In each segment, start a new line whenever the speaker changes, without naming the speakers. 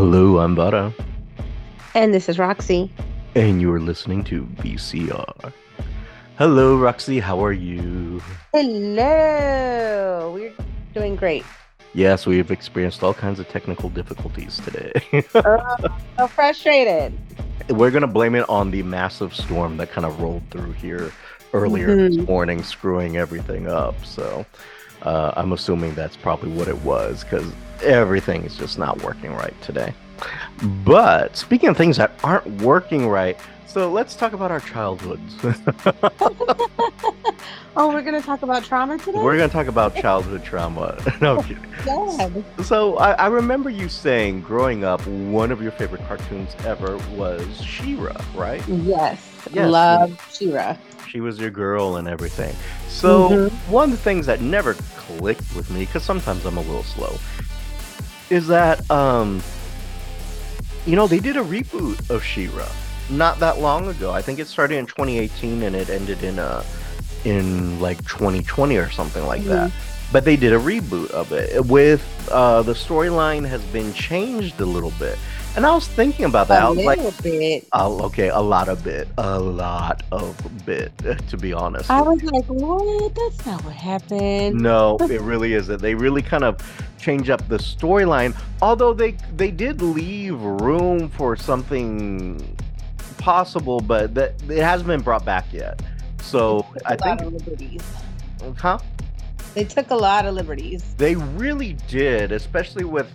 Hello, I'm Vara,
And this is Roxy.
and you're listening to VCR. Hello, Roxy, how are you?
Hello. We're doing great.
Yes, we have experienced all kinds of technical difficulties today.
So frustrated.
We're going to blame it on the massive storm that kind of rolled through here earlier this
Mhm.
morning, screwing everything up. So uh, I'm assuming that's probably what it was because everything is just not working right today. But speaking of things that aren't working right, so let's talk about our childhoods.
Oh, we're going to talk about trauma today?
We're going to talk about childhood trauma. no.
God.
So I, I remember you saying growing up, one of your favorite cartoons ever was She-Ra, right?
Yes.
Yes.
Love She-Ra.
She was your girl and everything. So
Mhm.
one of the things that never clicked with me, because sometimes I'm a little slow, is that um, you know, they did a reboot of She-Ra not that long ago. I think it started in 2018 and it ended in uh in like 2020 or something like that. But they did a reboot of it with uh, the storyline has been changed a little bit. And I was thinking about that. I
A
was like,
little bit.
Oh, okay, a lot of bit, a lot of bit, to be honest.
I was like, what? That's not what happened.
no, it really isn't. They really kind of change up the storyline. Although they they did leave room for something possible, but that it hasn't been brought back yet. So
I took
I
a lot
think,
of liberties.
huh?
They took a lot of liberties.
They really did, especially with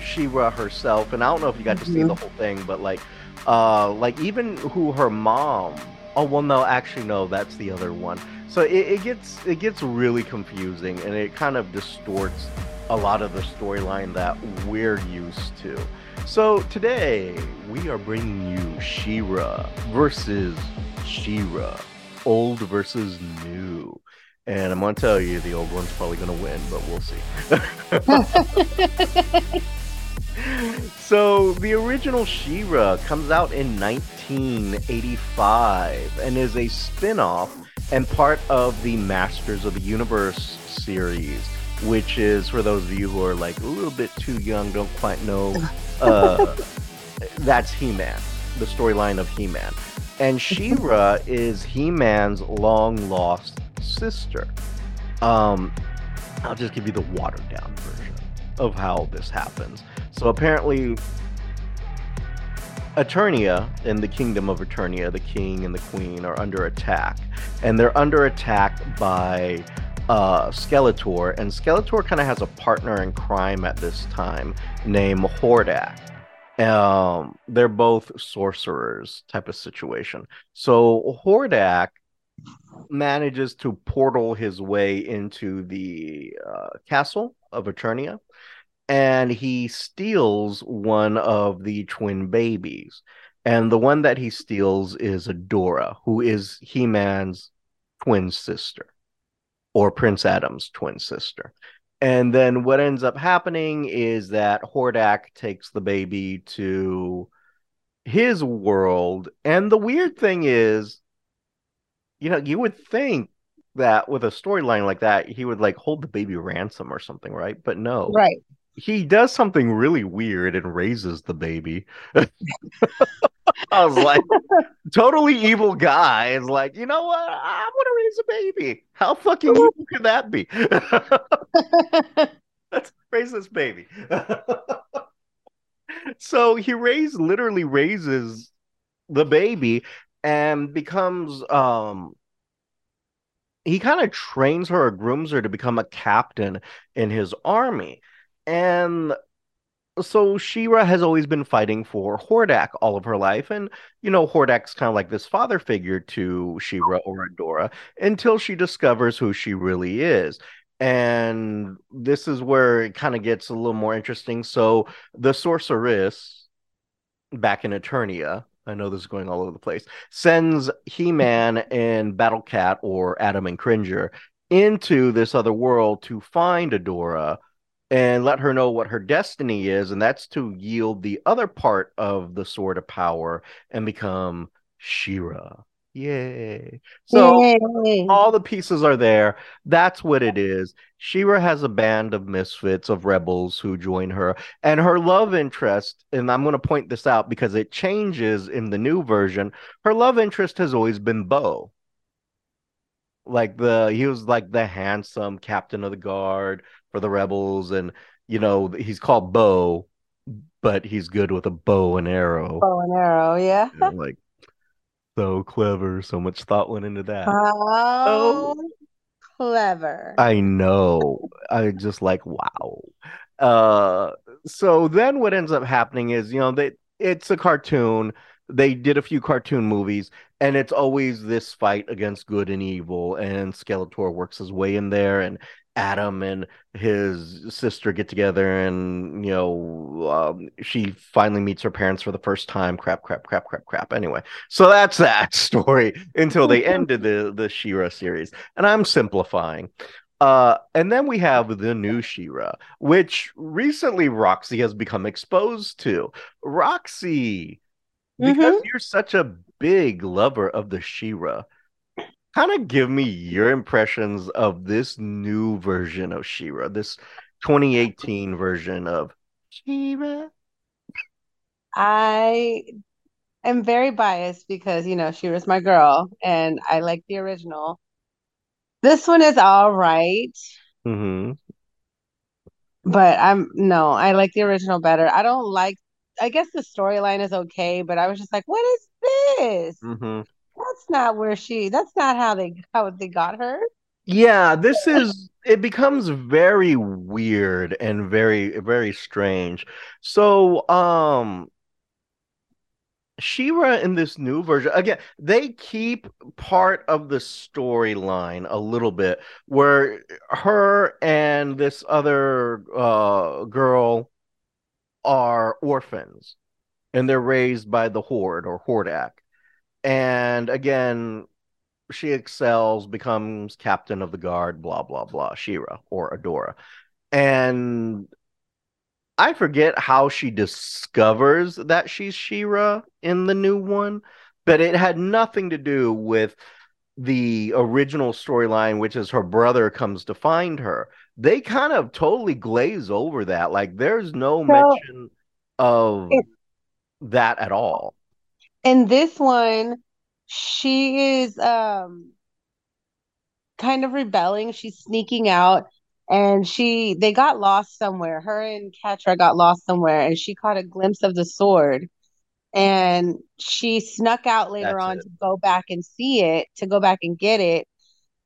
She-Ra herself. And I don't know if you got to see the whole thing, but like, uh, like even who her mom. Oh well, no, actually, no, that's the other one. So it, it gets it gets really confusing, and it kind of distorts a lot of the storyline that we're used to. So today we are bringing you She-Ra versus She-Ra, old versus new. And I'm gonna tell you, the old one's probably gonna win, but we'll see. so the original She-Ra comes out in 1985 and is a spin-off and part of the Masters of the Universe series, which is for those of you who are like a little bit too young, don't quite know. Uh, that's He-Man, the storyline of He-Man, and She-Ra is He-Man's long-lost sister. Um, I'll just give you the watered-down version of how this happens. So apparently, Eternia in the kingdom of Eternia, the king and the queen are under attack, and they're under attack by uh, Skeletor, and Skeletor kind of has a partner in crime at this time named Hordak. Um, they're both sorcerers type of situation. So Hordak manages to portal his way into the uh, castle of Eternia and he steals one of the twin babies. And the one that he steals is Adora, who is He Man's twin sister, or Prince Adam's twin sister. And then what ends up happening is that Hordak takes the baby to his world. And the weird thing is, you know, you would think that with a storyline like that, he would like hold the baby ransom or something, right? But no
Right.
He does something really weird and raises the baby. I was like, totally evil guy is like, you know what? I want to raise a baby. How fucking evil could that be? Let's raise this baby. so he raised, literally raises the baby and becomes um he kind of trains her or grooms her to become a captain in his army. And so She-Ra has always been fighting for Hordak all of her life. And, you know, Hordak's kind of like this father figure to She-Ra or Adora until she discovers who she really is. And this is where it kind of gets a little more interesting. So the sorceress back in Eternia, I know this is going all over the place, sends He-Man and Battle Cat or Adam and Cringer into this other world to find Adora and let her know what her destiny is, and that's to yield the other part of the sword of power and become She-Ra. Yay. So
Yay.
all the pieces are there. That's what it is. She-Ra has a band of misfits, of rebels who join her, and her love interest, and I'm going to point this out because it changes in the new version. Her love interest has always been Bow. Like the he was like the handsome captain of the guard for the rebels, and you know he's called Bow, but he's good with a bow and arrow.
Bow and arrow, yeah.
Like so clever. So much thought went into that.
How clever.
I know. I just like wow. Uh so then what ends up happening is, you know, they it's a cartoon. They did a few cartoon movies and it's always this fight against good and evil and Skeletor works his way in there and Adam and his sister get together and you know um, she finally meets her parents for the first time. Crap crap crap crap crap. Anyway so that's that story until they ended the the She-Ra series and I'm simplifying. Uh and then we have the new She-Ra which recently Roxy has become exposed to. Roxy because
Mhm.
you're such a big lover of the She-Ra kind of give me your impressions of this new version of She-Ra, this 2018 version of She-Ra.
I am very biased because, you know, she was my girl and I like the original. This one is all right,
hmm
but I'm no, I like the original better. I don't like, I guess the storyline is okay, but I was just like, what is this?
hmm
That's not where she, that's not how they how they got her.
Yeah, this is it becomes very weird and very very strange. So, um She-Ra in this new version, again, they keep part of the storyline a little bit where her and this other uh girl are orphans and they're raised by the Horde or Hordak. And again, she excels, becomes captain of the guard, blah blah blah, She-Ra or Adora. And I forget how she discovers that she's She-Ra in the new one, but it had nothing to do with the original storyline, which is her brother comes to find her. They kind of totally glaze over that. Like there's no
So
mention of
in,
that at all.
In this one, she is um kind of rebelling. She's sneaking out and she they got lost somewhere. Her and Catra got lost somewhere and she caught a glimpse of the sword and she snuck out later
That's
on
it.
to go back and see it, to go back and get it.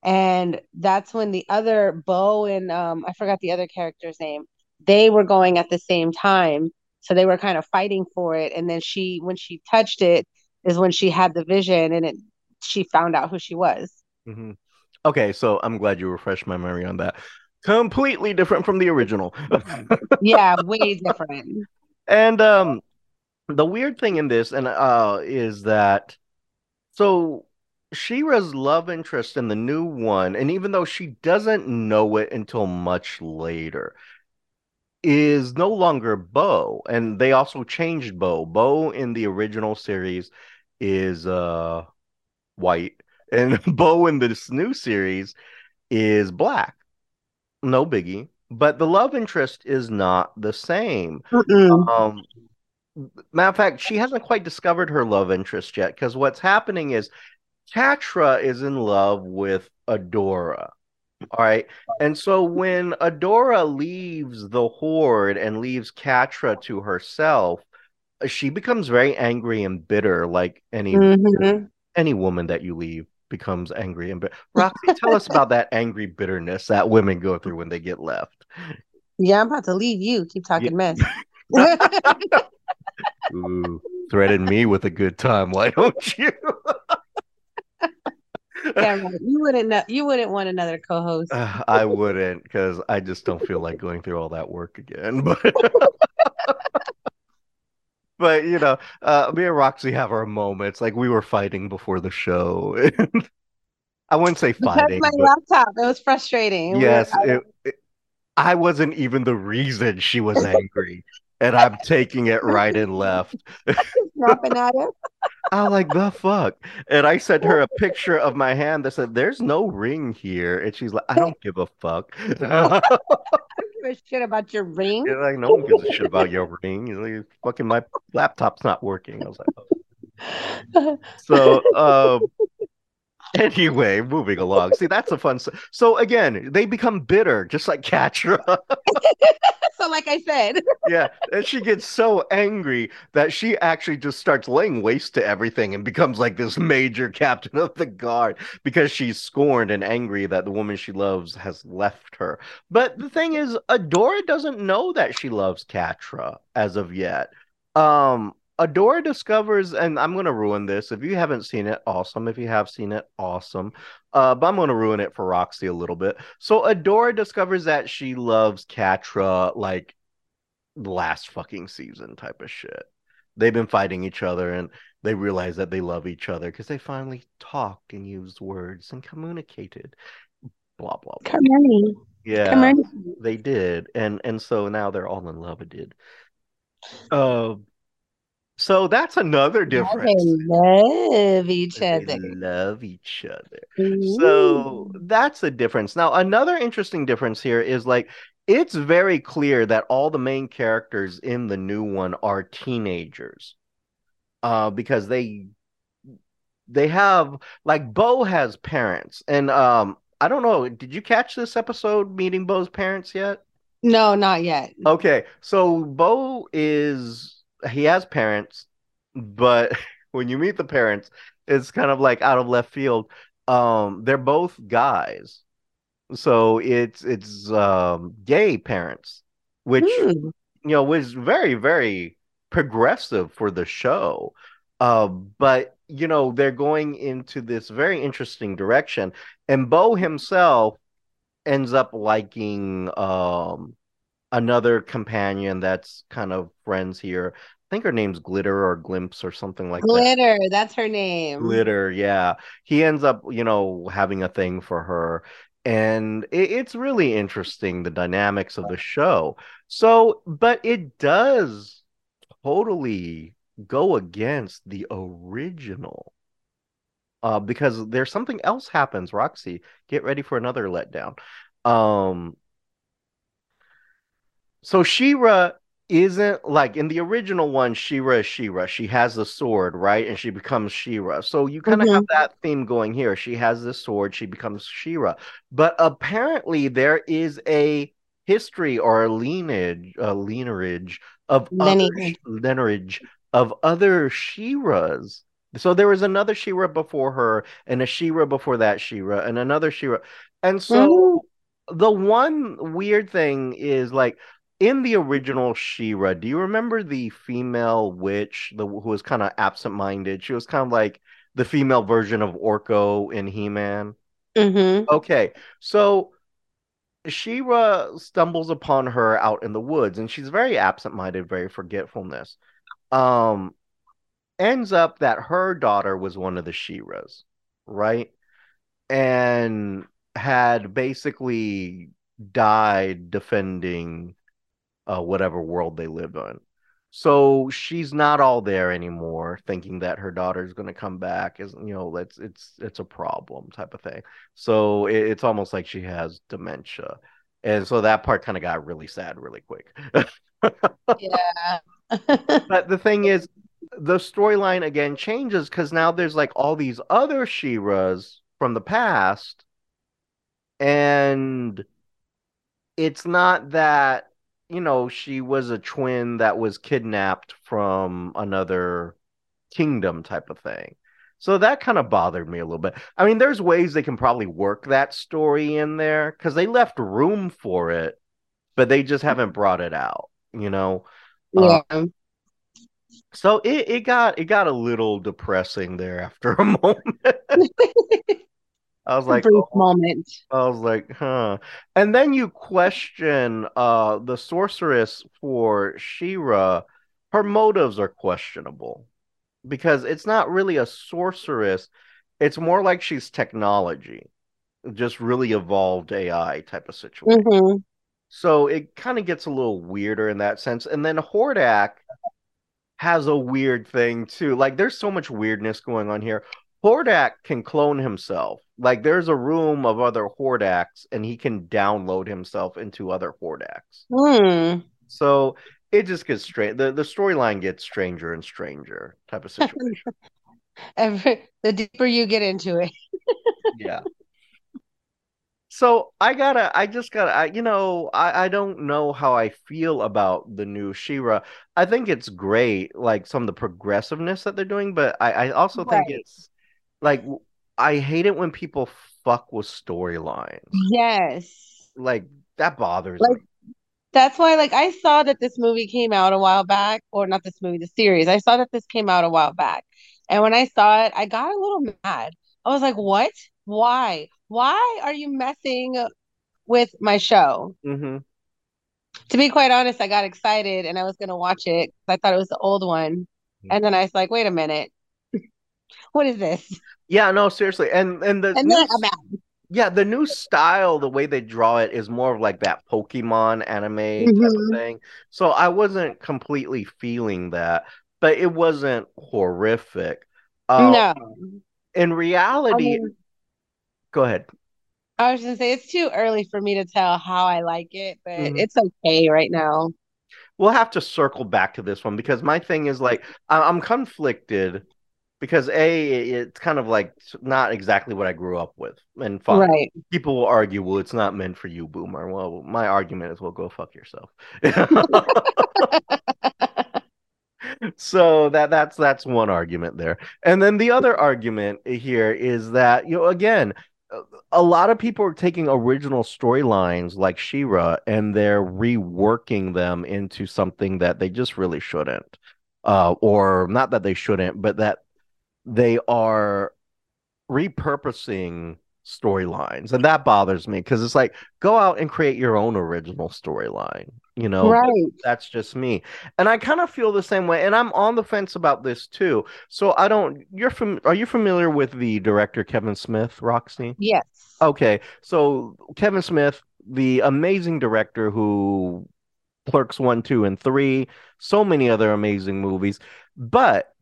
And that's when the other Bow and um I forgot the other character's name. They were going at the same time. So they were kind of fighting for it. And then she when she touched it is when she had the vision and it she found out who she was.
hmm Okay, so I'm glad you refreshed my memory on that. Completely different from the original.
Yeah, way different.
And um the weird thing in this and uh is that so She-Ra's love interest in the new one, and even though she doesn't know it until much later, is no longer Bow. And they also changed Bow. Bow in the original series is uh white, and Bow in this new series is black. No biggie. But the love interest is not the same.
Mm-mm.
Um, matter of fact, she hasn't quite discovered her love interest yet because what's happening is Catra is in love with Adora. All right. And so when Adora leaves the Horde and leaves Catra to herself, she becomes very angry and bitter, like any
Mhm.
any woman that you leave becomes angry and bitter. Roxy, tell us about that angry bitterness that women go through when they get left.
Yeah, I'm about to leave you. Keep
Yeah.
talking mess.
Ooh, threaten me with a good time, why don't you?
Yeah, right. You wouldn't know, you wouldn't want another co-host.
Uh, I wouldn't because I just don't feel like going through all that work again. But but you know, uh, me and Roxy have our moments. Like we were fighting before the show. I wouldn't say
Because
fighting,
my
but
laptop, it was frustrating.
Yes, it, it, I wasn't even the reason she was angry. And I'm taking it right and left.
Snapping at him.
I'm like, the fuck? And I sent her a picture of my hand that said, There's no ring here. And she's like, I don't give a fuck.
I don't give a shit about your ring.
You're like, no one gives a shit about your ring. You're like, fucking my laptop's not working. I was like, oh. so um anyway, moving along. See, that's a fun. s- So again, they become bitter, just like Catra.
so, like I said,
yeah, and she gets so angry that she actually just starts laying waste to everything and becomes like this major captain of the guard because she's scorned and angry that the woman she loves has left her. But the thing is, Adora doesn't know that she loves Catra as of yet. Um, Adora discovers, and I'm gonna ruin this. If you haven't seen it, awesome. If you have seen it, awesome. Uh, but I'm gonna ruin it for Roxy a little bit. So Adora discovers that she loves Catra like last fucking season type of shit. They've been fighting each other and they realize that they love each other because they finally talked and used words and communicated. Blah blah blah.
come on,
Yeah,
come on.
they did, and and so now they're all in love. It did. Uh, so that's another
Now They
difference.
love each
They
other.
love each other. So that's a difference. Now, another interesting difference here is like it's very clear that all the main characters in the new one are teenagers. Uh, because they they have like Bow has parents, and um, I don't know. Did you catch this episode meeting Bow's parents yet?
No, not yet.
Okay, so Bow is he has parents, but when you meet the parents, it's kind of like out of left field. Um, they're both guys. So it's it's um gay parents, which
Hmm.
you know was very, very progressive for the show. Uh, but you know, they're going into this very interesting direction, and Bow himself ends up liking um another companion that's kind of friends here. I think her name's Glitter or Glimpse or something like that.
Glitter, that's her name.
Glitter, yeah. He ends up, you know, having a thing for her. And it, it's really interesting, the dynamics of the show. So, but it does totally go against the original. Uh, because there's something else happens, Roxy. Get ready for another letdown. Um, so She-Ra isn't like in the original one, She-Ra is She-Ra. She has the sword, right? And she becomes She-Ra. So you kind of have mm-hmm. that theme going here. She has the sword, she becomes She-Ra. But apparently there is a history or a lineage, a lineage of other
Lineage.
lineage of other She-Ras. So there was another She-Ra before her, and a She-Ra before that She-Ra, and another She-Ra. And so mm-hmm. the one weird thing is like in the original She-Ra, do you remember the female witch, the who was kind of absent-minded? She was kind of like the female version of Orko in He-Man.
Mm-hmm.
Okay, so She-Ra stumbles upon her out in the woods, and she's very absent-minded, very forgetfulness. Um, ends up that her daughter was one of the She-Ras, right? And had basically died defending uh, whatever world they live in. So she's not all there anymore, thinking that her daughter is going to come back. Is you know, it's it's it's a problem type of thing. So it, it's almost like she has dementia, and so that part kind of got really sad really quick.
Yeah.
But the thing is, the storyline again changes because now there's like all these other She-Ras from the past, and it's not that, you know, she was a twin that was kidnapped from another kingdom type of thing. So that kind of bothered me a little bit. I mean, there's ways they can probably work that story in there because they left room for it, but they just haven't brought it out, you know? Uh,
yeah.
so it, it got it got a little depressing there after a moment. I was like,
brief
oh,
moment.
I was like, huh. And then you question uh the sorceress for She-Ra. Her motives are questionable because it's not really a sorceress. It's more like she's technology, just really evolved AI type of situation.
hmm
So it kind of gets a little weirder in that sense. And then Hordak has a weird thing too. Like there's so much weirdness going on here. Hordak can clone himself. Like there's a room of other Hordaks and he can download himself into other Hordaks.
Hmm.
So it just gets straight the, the storyline gets stranger and stranger type of situation.
Every, the deeper you get into it.
yeah. So I gotta, I just gotta, I, you know, I, I don't know how I feel about the new She-Ra. I think it's great, like some of the progressiveness that they're doing, but I, I also think it's like I hate it when people fuck with storylines.
Yes.
Like that bothers
Like
me.
that's why like I saw that this movie came out a while back, or not this movie, the series. I saw that this came out a while back. And when I saw it, I got a little mad. I was like, "What? Why? Why are you messing with my show?"
hmm
To be quite honest, I got excited and I was gonna watch it I thought it was the old one. And then I was like, "Wait a minute. What is this?"
Yeah, no, seriously. And and the
And
new
I.
Yeah, the new style, the way they draw it is more of like that Pokemon anime type of
Mhm.
thing. So I wasn't completely feeling that, but it wasn't horrific. Uh,
No.
in
I
reality,
mean,
go ahead.
I was gonna say it's too early for me to tell how I like it, but
Mhm.
it's okay right now.
We'll have to circle back to this one because my thing is like I- I'm conflicted because A, it's kind of like not exactly what I grew up with. And fine.
Right.
People will argue, well, it's not meant for you, boomer. Well, my argument is, well, go fuck yourself. So that that's that's one argument there. And then the other argument here is that, you know, again, a- lot of people are taking original storylines like She-Ra and they're reworking them into something that they just really shouldn't. Uh, or not that they shouldn't, but that they are repurposing storylines. And that bothers me because it's like, go out and create your own original storyline, you know?
Right.
that's just me. And I kind of feel the same way. And I'm on the fence about this too. So I don't, you're from, are you familiar with the director Kevin Smith, Roxy?
Yes.
Okay. So Kevin Smith, the amazing director who Clerks 1, 2, and 3, so many other amazing movies. But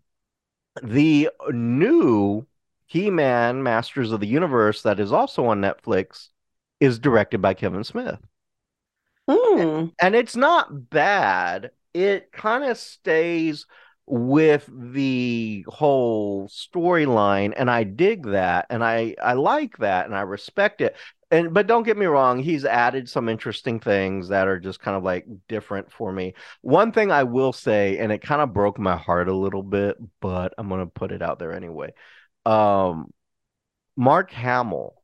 the new He-Man Masters of the Universe that is also on Netflix is directed by Kevin Smith.
Hmm.
And it's not bad. It kind of stays with the whole storyline and I dig that and I I like that and I respect it. And but don't get me wrong, he's added some interesting things that are just kind of like different for me. One thing I will say and it kind of broke my heart a little bit, but I'm going to put it out there anyway. Um Mark Hamill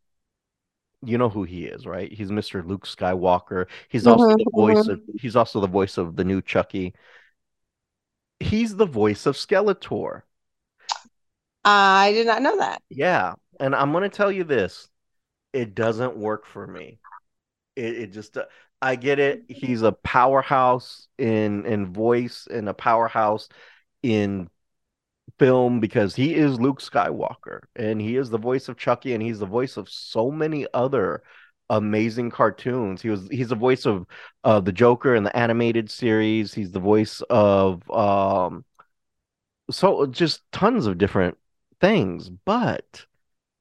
you know who he is, right? He's Mr. Luke Skywalker. He's also
Mhm,
the voice of he's also the voice of the new Chucky. He's the voice of Skeletor.
I did not know that.
Yeah, and I'm gonna tell you this, it doesn't work for me. It it just I get it. He's a powerhouse in in voice and a powerhouse in film because he is Luke Skywalker and he is the voice of Chucky and he's the voice of so many other amazing cartoons. He was he's the voice of uh the Joker in the animated series. He's the voice of um so just tons of different things, but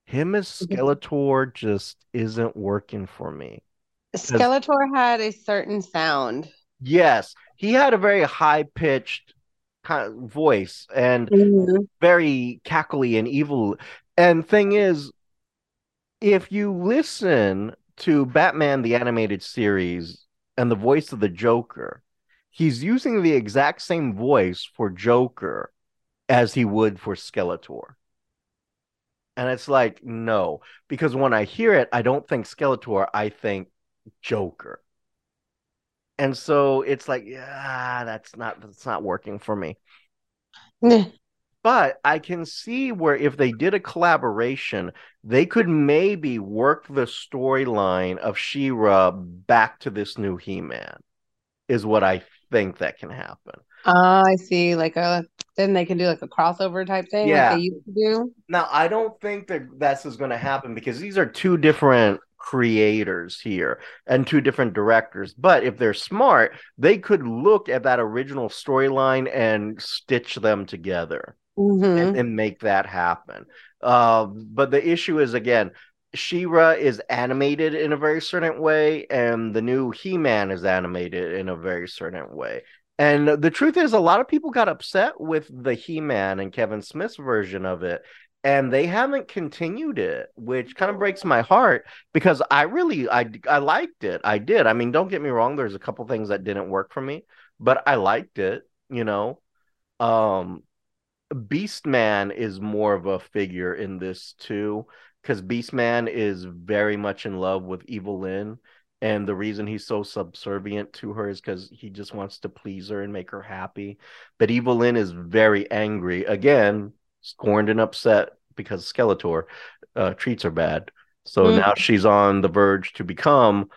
him as
Mhm.
Skeletor just isn't working for me.
Skeletor had a certain sound.
yes, he had a very high-pitched kind of voice and
Mhm.
very cackly and evil. And thing is, if you listen to Batman the animated series and the voice of the Joker, he's using the exact same voice for Joker as he would for Skeletor. And it's like, no, because when I hear it, I don't think Skeletor, I think Joker. And so it's like, yeah, that's not that's not working for me. But I can see where if they did a collaboration, they could maybe work the storyline of She-Ra back to this new He-Man, is what I think that can happen.
Ah, I see. Like a then they can do like a crossover type thing, like
Yeah.
they used to do.
Now, I don't think that this is going to happen because these are two different creators here and two different directors. But if they're smart, they could look at that original storyline and stitch them together
Mhm.
and, and make that happen. Uh, but the issue is again, She-Ra is animated in a very certain way, and the new He-Man is animated in a very certain way. And the truth is, a lot of people got upset with the He-Man and Kevin Smith's version of it, and they haven't continued it, which kind of breaks my heart because I really I I liked it. I did. I mean, don't get me wrong, there's a couple things that didn't work for me, but I liked it, you know. Um Beastman is more of a figure in this too, because Beastman is very much in love with Evil-Lyn, and the reason he's so subservient to her is because he just wants to please her and make her happy. But Evil-Lyn is very angry, again, scorned and upset because Skeletor uh, treats her bad. So
Mm.
now she's on the verge to become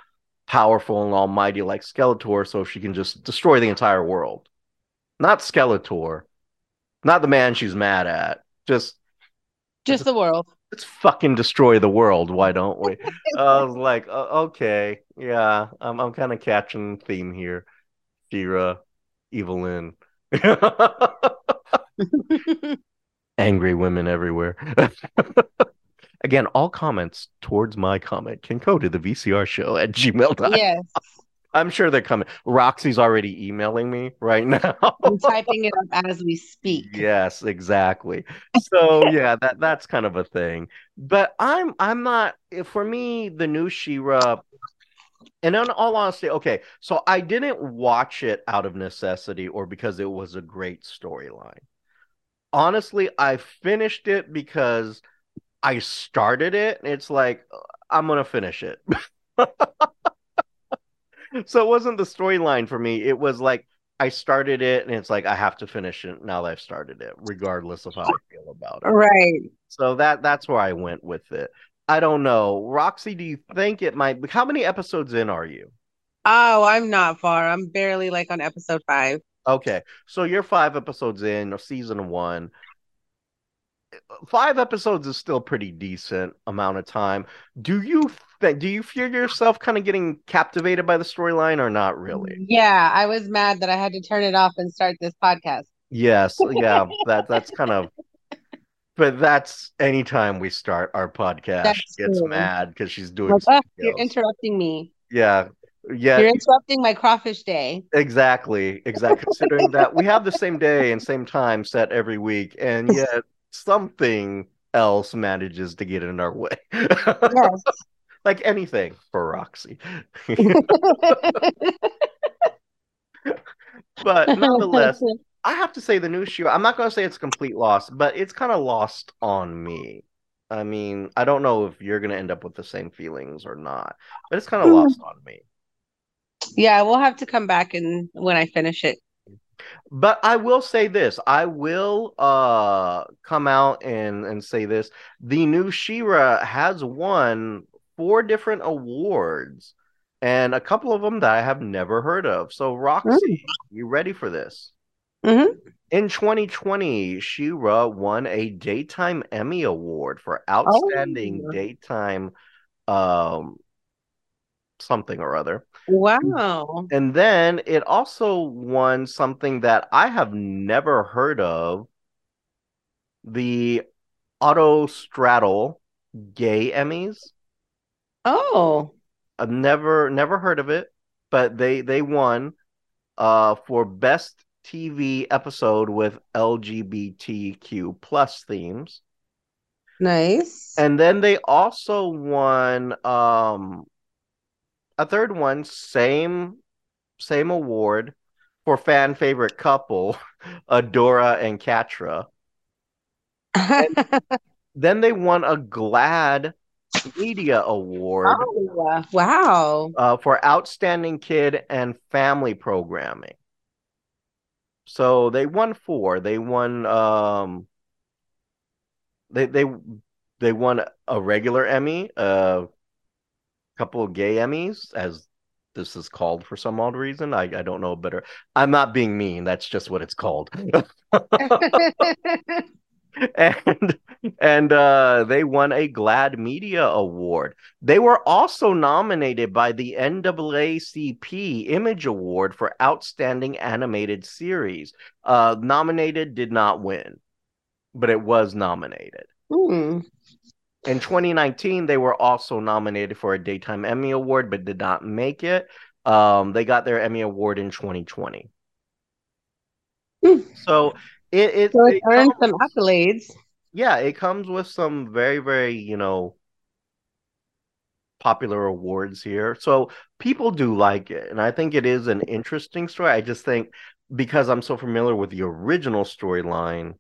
powerful and almighty like Skeletor, so she can just destroy the entire world. Not Skeletor, not the man she's mad at. Just
Just the world.
Let's fucking destroy the world. Why don't we? I was like, okay, yeah, I'm I'm kind of catching theme here. She-Ra, Evil-Lyn, angry women everywhere. Again, all comments towards my comment can go to the VCR show at gmail.com.
yes.
I'm sure they're coming. Roxy's already emailing me right now.
I'm typing it up as we speak.
Yes, exactly. So yeah, that that's kind of a thing. But I'm I'm not eh, for me the new She-Ra and in all honesty, okay, so I didn't watch it out of necessity or because it was a great storyline. Honestly, I finished it because I started it. and It's like uh, I'm gonna finish it. so it wasn't the storyline for me. It was like I started it and it's like I have to finish it now that I've started it, regardless of how I feel about it.
Right.
So that that's where I went with it. I don't know. Roxy, do you think it might how many episodes in are you?
Oh, I'm not far. I'm barely like on episode five.
Okay. So you're five episodes in of season one. Five episodes is still pretty decent amount of time. Do you think do you feel yourself kind of getting captivated by the storyline or not really?
Yeah, I was mad that I had to turn it off and start this podcast.
Yes, yeah, that that's kind of but that's anytime we start our podcast,
That's
she gets
true.
mad because she's doing
Like, "Ah,
something
you're
else.
interrupting me.
Yeah. Yeah,
You're interrupting my crawfish day.
exactly. Exactly. Considering that we have the same day and same time set every week, and yet something else manages to get in our way.
Yes.
Like anything for Roxy. But nonetheless, I have to say the new shoe, I'm not going to say it's a complete loss, but it's kind of lost on me. I mean, I don't know if you're going to end up with the same feelings or not, but it's kind of hmm. lost on me.
Yeah, we'll have to come back and when I finish it.
But I will say this, I will uh come out and and say this. The new She-Ra has won four different awards and a couple of them that I have never heard of. So Roxy, you ready for this?
Mhm.
In 2020, She-Ra won a Daytime Emmy Award for Outstanding
Oh.
Daytime um something or other.
Wow.
And then it also won something that I have never heard of the Autostraddle Gay Emmys.
Oh.
I've never never heard of it, but they they won uh for best TV episode with LGBTQ plus themes.
Nice.
And then they also won um a third one, same same award for fan favorite couple, Adora and Catra. Then they won a GLAAD Media Award
Oh, wow.
uh, for outstanding kid and family programming. So they won four. They won um they they they won a regular Emmy, a couple of gay Emmys, as this is called for some odd reason. I, I don't know better. I'm not being mean, that's just what it's called. and and uh, they won a GLAAD Media Award. They were also nominated by the NAACP Image Award for Outstanding Animated Series. Uh, nominated, did not win, but it was nominated.
Hmm.
In 2019, they were also nominated for a Daytime Emmy Award, but did not make it. Um, they got their Emmy Award in 2020.
Hmm.
So it, it,
So it
it
earned
comes-
some accolades.
yeah, it comes with some very, very, you know, popular awards here. So people do like it. And I think it is an interesting story. I just think because I'm so familiar with the original storyline,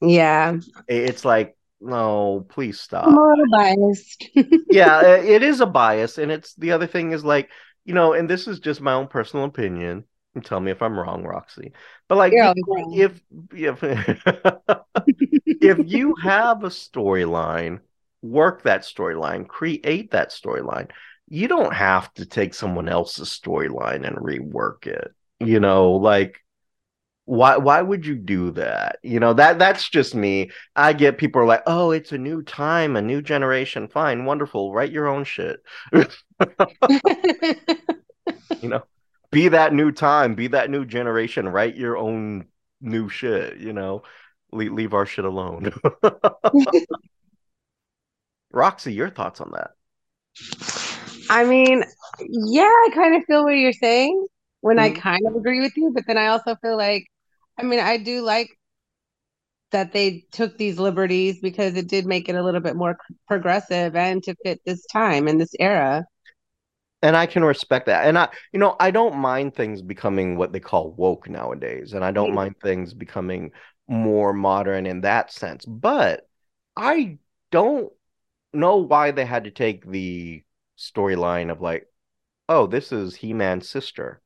Yeah.
it's like, no, please stop.
I'm a little biased.
yeah, it is a bias. And it's the other thing is like, you know, and this is just my own personal opinion. And tell me if I'm wrong, Roxy. But like,
You're
you
always
know,
wrong.
if if if you have a storyline, work that storyline, create that storyline. You don't have to take someone else's storyline and rework it. You know, like why why would you do that? You know, that that's just me. I get people are like, "Oh, it's a new time, a new generation." Fine, wonderful. Write your own shit. You know, be that new time, be that new generation. Write your own new shit. You know, leave, leave our shit alone. Roxy, your thoughts on that?
I mean, yeah, I kind of feel what you're saying when I
Mhm.
kind of agree with you, but then I also feel like, I mean, I do like that they took these liberties because it did make it a little bit more progressive and to fit this time and this era.
And I can respect that. And I, you know, I don't mind things becoming what they call woke nowadays. And I don't
Yeah.
mind things becoming more modern in that sense. But I don't know why they had to take the storyline of like, oh, this is He-Man's sister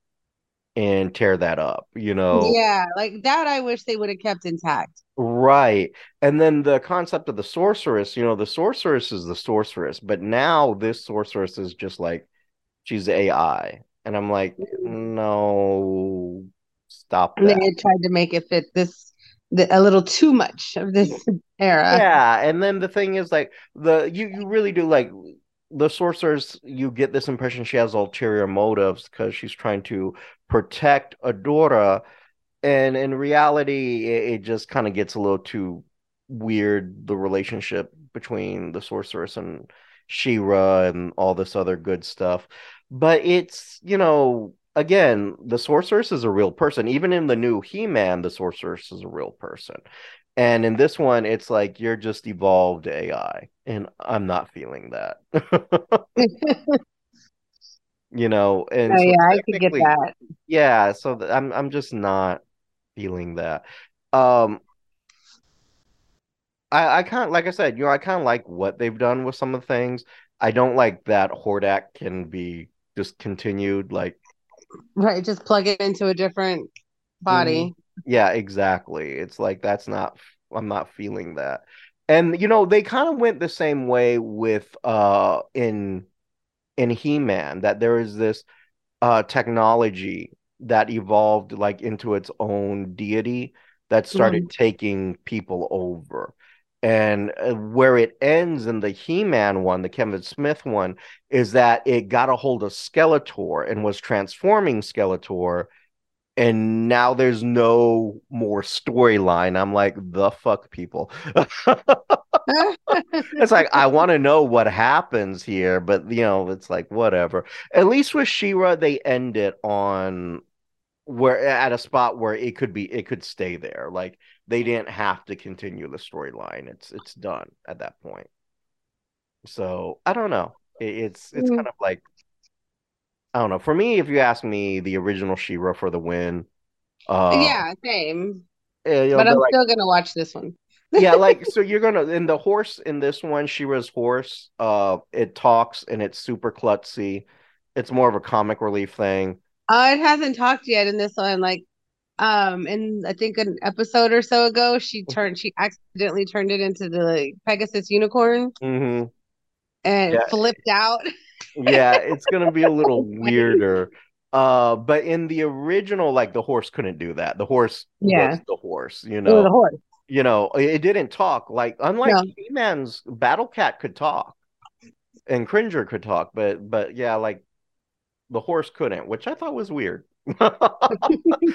and tear that up, you know?
Yeah, like that I wish they would have kept intact.
Right. And then the concept of the sorceress, you know, the sorceress is the sorceress, but now this sorceress is just like she's AI. And I'm like, mm-hmm. no, stop
And they
that.
had tried to make it fit this the, a little too much of this era.
Yeah, and then the thing is like the you you really do like the sorceress, you get this impression she has ulterior motives because she's trying to protect Adora, and in reality, it, it just kind of gets a little too weird, the relationship between the sorceress and She-Ra and all this other good stuff. But it's, you know, again, the sorceress is a real person. Even in the new He-Man, the sorceress is a real person. And in this one, it's like you're just evolved AI, and I'm not feeling that. You know, and
Oh
so
yeah, I could get that.
yeah, so th- I'm I'm just not feeling that. Um, I I kind of like I said, you know, I kind of like what they've done with some of the things. I don't like that Hordak can be discontinued. Like,
Right, just plug it into a different body.
Yeah, exactly. It's like that's not. I'm not feeling that. And you know, they kind of went the same way with uh in in He-Man that there is this uh technology that evolved like into its own deity that started taking people over. And uh, where it ends in the He-Man one, the Kevin Smith one, is that it got a hold of Skeletor and was transforming Skeletor, and now there's no more storyline. I'm like, the fuck, people. It's like I want to know what happens here, but you know, it's like whatever. At least with She-Ra, they end it on where at a spot where it could be it could stay there. Like they didn't have to continue the storyline. It's it's done at that point. So I don't know. It, it's it's
Mm.
kind of like I don't know. For me, if you ask me, the original She-Ra for the win. Uh,
Yeah, same.
eh, you know,
But I'm
like
still gonna watch this one.
yeah, like so you're gonna in the horse in this one, She-Ra's horse, uh, it talks and it's super klutzy. It's more of a comic relief thing.
Uh, it hasn't talked yet in this one. Like, um, in I think an episode or so ago, she turned, she accidentally turned it into the like, Pegasus unicorn
hmm
and
Yeah.
flipped out.
Yeah, it's gonna be a little weirder. Uh, but in the original, like the horse couldn't do that. The horse
Yeah.
was the horse, you
It was a
know.
horse.
You know, it, it didn't talk. Like unlike
No.
He-Man's Battle Cat could talk, and Cringer could talk, but but yeah, like the horse couldn't, which I thought was weird.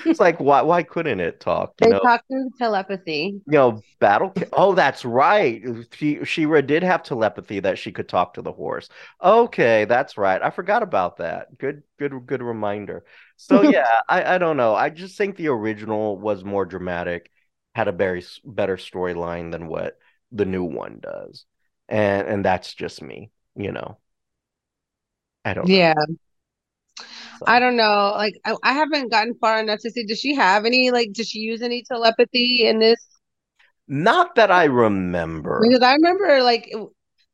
it's like why why couldn't it talk? You
They
know,
talk through telepathy.
you know, battle. Oh, that's right. She She-Ra did have telepathy that she could talk to the horse. Okay, that's right. I forgot about that. Good, good, good reminder. So yeah, I I don't know. I just think the original was more dramatic, had a very better storyline than what the new one does, and and that's just me. You know, I don't.
Yeah.
So.
I don't know. Like I, I haven't gotten far enough to see. Does she have any like does she use any telepathy in this?
Not that I remember.
Because I remember like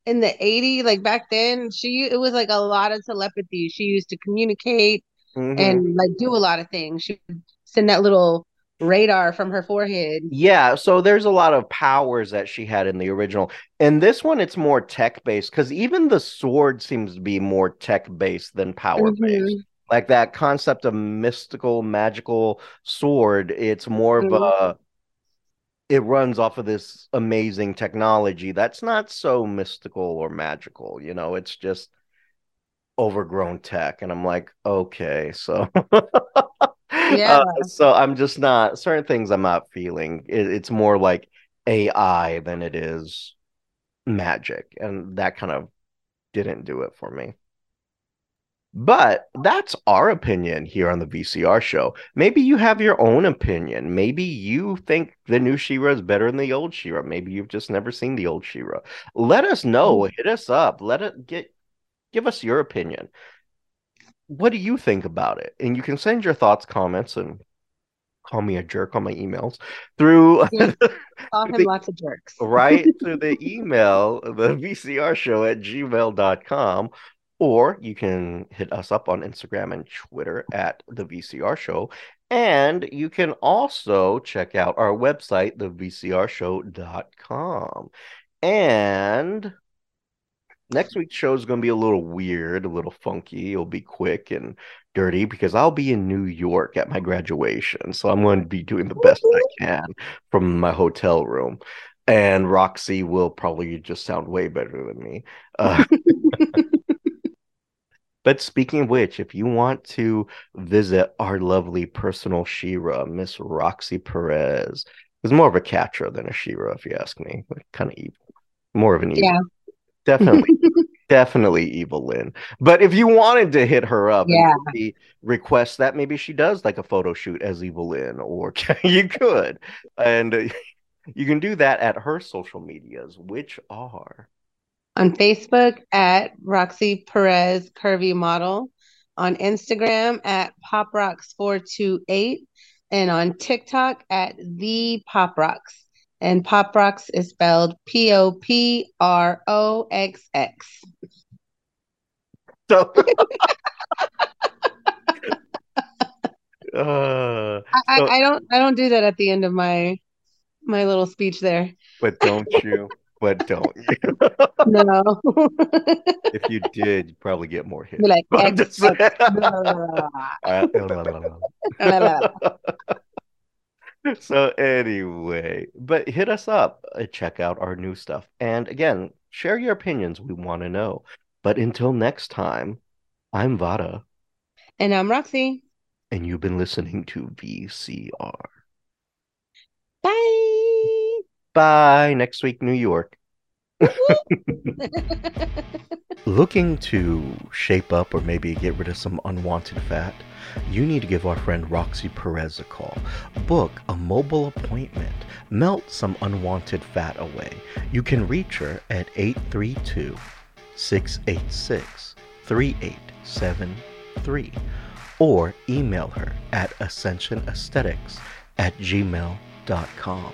in the 80s, like back then, she it was like a lot of telepathy. She used to communicate
Mhm.
and like do a lot of things. She would send that little radar from her forehead.
Yeah, so there's a lot of powers that she had in the original. In this one, it's more tech based because even the sword seems to be more tech based than power based.
Mhm.
Like that concept of mystical, magical sword, it's more of a, it runs off of this amazing technology that's not so mystical or magical. You know, it's just overgrown tech. And I'm like, okay, so.
Yeah.
Uh, so I'm just not certain things I'm not feeling. It, it's more like AI than it is magic, and that kind of didn't do it for me. But that's our opinion here on the VCR show. Maybe you have your own opinion. Maybe you think the new She-Ra is better than the old She-Ra. Maybe you've just never seen the old She-Ra. Let us know. Mm. Hit us up. Let it get give us your opinion. What do you think about it? And you can send your thoughts, comments, and call me a jerk on my emails through
Yeah. Call him
The-
lots of jerks.
right through the email, the VCR show at gmail.com. Or you can hit us up on Instagram and Twitter at the VCR show. And you can also check out our website, thevcrshow.com. And next week's show is going to be a little weird, a little funky. It'll be quick and dirty because I'll be in New York at my graduation. So I'm going to be doing the best I can from my hotel room. And Roxy will probably just sound way better than me. Uh, but speaking of which, if you want to visit our lovely personal She-Ra, Miss Roxy Perez, is more of a Catra than a She-Ra, if you ask me. Like, kind of evil. More of an evil.
Yeah.
Definitely, definitely Evil-Lyn. But if you wanted to hit her up
Yeah.
request that maybe she does like a photo shoot as Evil-Lyn, or you could. And uh, you can do that at her social medias, which are
on Facebook at Roxy Perez Curvy Model, on Instagram at Pop Rocks 428, and on TikTok at the Pop Rocks. And Pop Rocks is spelled P O P R O X X.
so. uh,
I,
So-
I don't I don't do that at the end of my my little speech there.
but don't you? But don't?
No.
if you did, you'd probably get more hits.
Like
I'm just saying. So anyway, but hit us up, check out our new stuff, and again, share your opinions. We want to know. But until next time, I'm Vara,
And I'm Roxy.
and you've been listening to VCR.
Bye.
Bye. Next week, New York. Looking to shape up or maybe get rid of some unwanted fat? You need to give our friend Roxy Perez a call. Book a mobile appointment. Melt some unwanted fat away. You can reach her at 832 686 3873 or email her at ascensionaesthetics at gmail.com.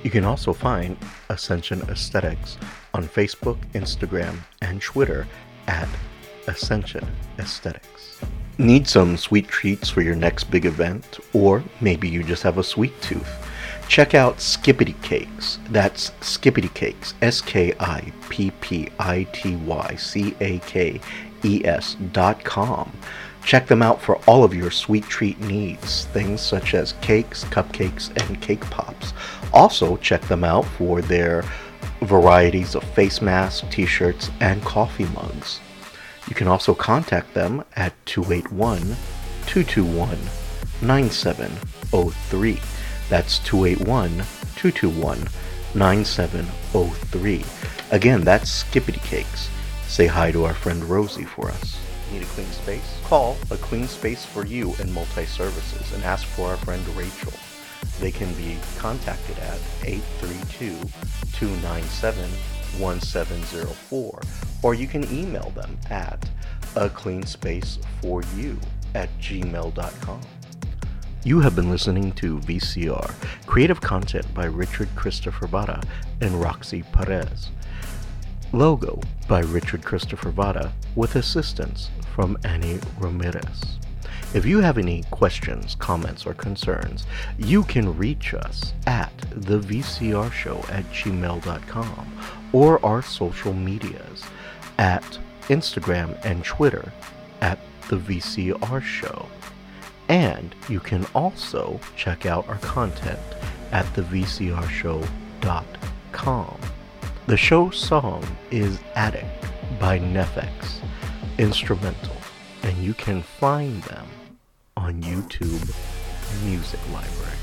You can also find Ascension Aesthetics on Facebook, Instagram, and Twitter at Ascension Aesthetics. Need some sweet treats for your next big event? Or maybe you just have a sweet tooth? Check out Skippity Cakes. That's Skippity Cakes, S K I P P I T Y C A K E S dot com. Check them out for all of your sweet treat needs, things such as cakes, cupcakes, and cake pops. Also, check them out for their varieties of face masks, t shirts, and coffee mugs. You can also contact them at 281 221 9703. That's 281 221 9703. Again, that's Skippity Cakes. Say hi to our friend Rosie for us. Need a clean space? Call a clean space for you and multi services and ask for our friend Rachel. They can be contacted at 832 297 1704 or you can email them at a clean space for you at gmail.com. You have been listening to VCR, creative content by Richard Christopher Vara and Roxy Perez. Logo by Richard Christopher Vara with assistance from Annie Ramirez. If you have any questions, comments, or concerns, you can reach us at the VCR show at gmail.com or our social medias at Instagram and Twitter at the VCR show. And you can also check out our content at thevcrshow.com. The show song is Addict by NEFFEX, instrumental, and you can find them on YouTube Music Library.